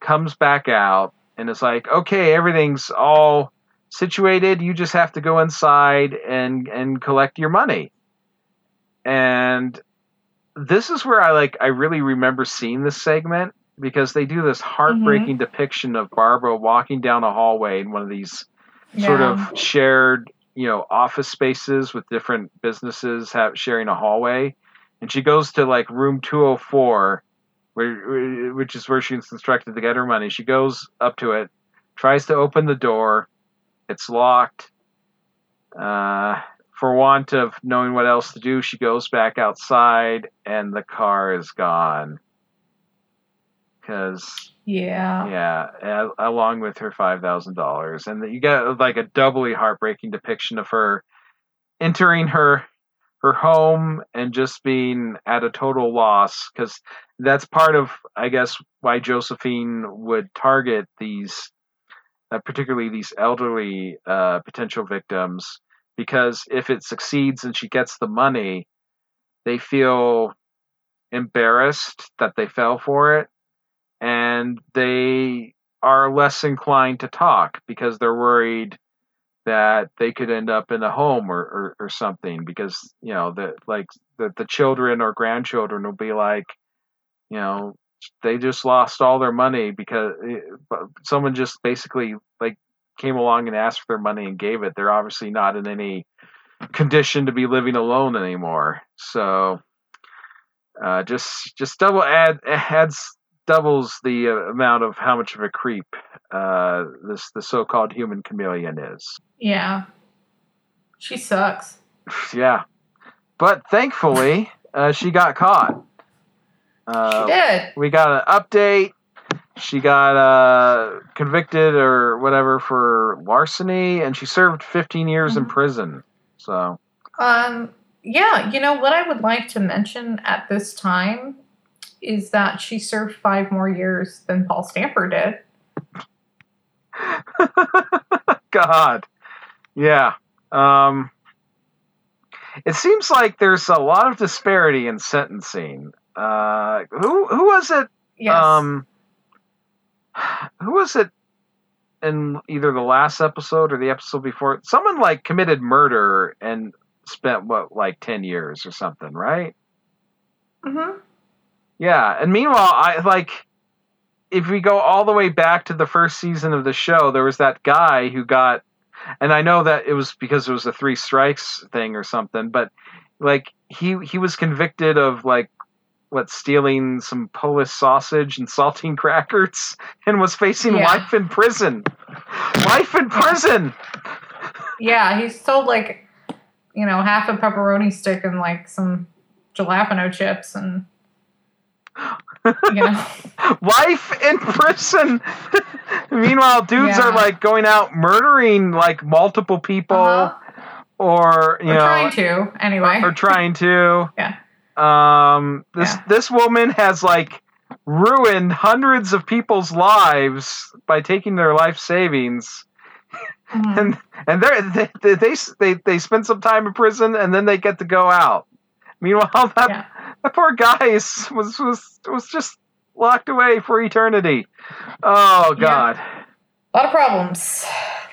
comes back out, and is like, "Okay, everything's all situated. You just have to go inside and and collect your money." And this is where I like I really remember seeing this segment because they do this heartbreaking Mm-hmm. depiction of Barbara walking down a hallway in one of these sort of shared, you know, office spaces with different businesses have, sharing a hallway. And she goes to like room 204, where, which is where she's instructed to get her money. She goes up to it, tries to open the door. It's locked. Uh, for want of knowing what else to do, she goes back outside and the car is gone. Because Yeah. yeah, along with her five thousand dollars, and you get like a doubly heartbreaking depiction of her entering her her home and just being at a total loss because that's part of, I guess, why Josephine would target these, uh, particularly these elderly uh, potential victims, because if it succeeds and she gets the money, they feel embarrassed that they fell for it and they are less inclined to talk because they're worried that they could end up in a home or, or, or something because you know that like the, the children or grandchildren will be like you know they just lost all their money because eh, someone just basically like came along and asked for their money and gave it. They're obviously not in any condition to be living alone anymore. So uh, just just double add adds doubles the uh, amount of how much of a creep uh, this the so-called human chameleon is. Yeah. She sucks. yeah, but thankfully uh, she got caught. Uh, she did. we got an update. She got uh, convicted or whatever for larceny, and she served 15 years in Mhm. prison. So Um, yeah, you know what I would like to mention at this time is that she served five more years than Paul Stamper did. God. Yeah. Um, it seems like there's a lot of disparity in sentencing. Uh, who who was it? Yes. Um, who was it in either the last episode or the episode before? Someone like committed murder and spent what like ten years or something, right? hmm Yeah, and meanwhile, I like if we go all the way back to the first season of the show, there was that guy who got, and I know that it was because it was a three strikes thing or something, but like he he was convicted of like what stealing some Polish sausage and saltine crackers and was facing Yeah. life in prison. Life in prison. Yeah, he stole like, you know, half a pepperoni stick and like some jalapeno chips and, know, Life in prison. Meanwhile, dudes Yeah. are like going out murdering like multiple people. uh-huh. or you know trying to anyway. or trying to Yeah. um this Yeah. this woman has like ruined hundreds of people's lives by taking their life savings Mhm. and and they they they they spend some time in prison and then they get to go out meanwhile that, Yeah. That poor guy is, was was was just locked away for eternity oh Yeah. god A lot of problems.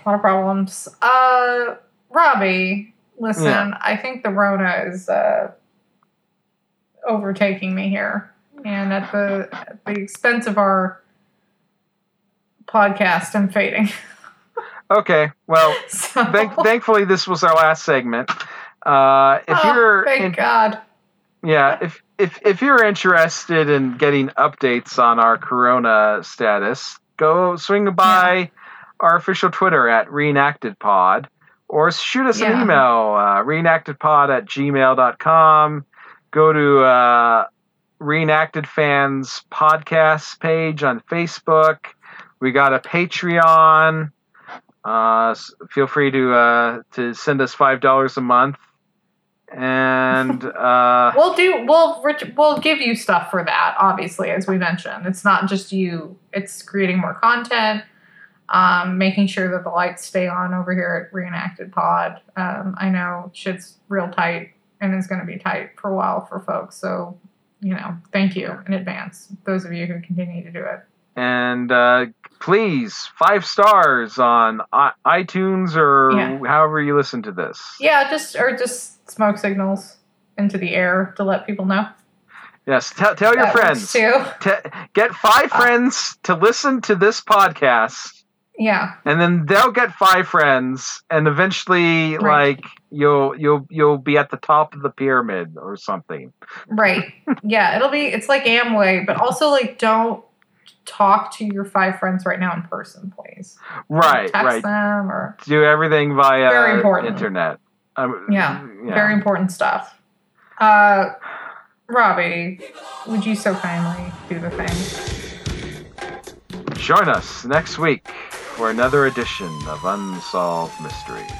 A lot of problems. Uh, Robbie, listen, Yeah. I think the Rona is uh, overtaking me here, and at the at the expense of our podcast, I'm fading. okay well so, thank, thankfully this was our last segment uh if Oh, you're thank in- God. Yeah, if if if you're interested in getting updates on our Corona status, go swing by our official Twitter at reenactedpod or shoot us an email, uh, reenactedpod at gmail.com. Go to uh, Reenacted Fans podcast page on Facebook. We got a Patreon. Uh, feel free to uh, to send us five dollars a month, and uh, We'll do. We'll we'll give you stuff for that. Obviously, as we mentioned, it's not just you. It's creating more content, um, making sure that the lights stay on over here at Reenacted Pod. Um, I know shit's real tight and is going to be tight for a while for folks. So, you know, thank you in advance, those of you who continue to do it. And uh, please, five stars on iTunes or Yeah. however you listen to this. Yeah, just or just smoke signals into the air to let people know. Yes, tell, tell your friends. too. Get five Uh, friends to listen to this podcast, Yeah, and then they'll get five friends, and eventually, Right. like you'll you'll you'll be at the top of the pyramid or something. right. yeah, it'll be. It's like Amway, but also like don't talk to your five friends right now in person, please. Right, Text right. them or Do everything via Very important. internet. Um, Yeah, very important stuff. Uh, Robbie, would you so kindly do the thing? Join us next week for another edition of Unsolved Mysteries.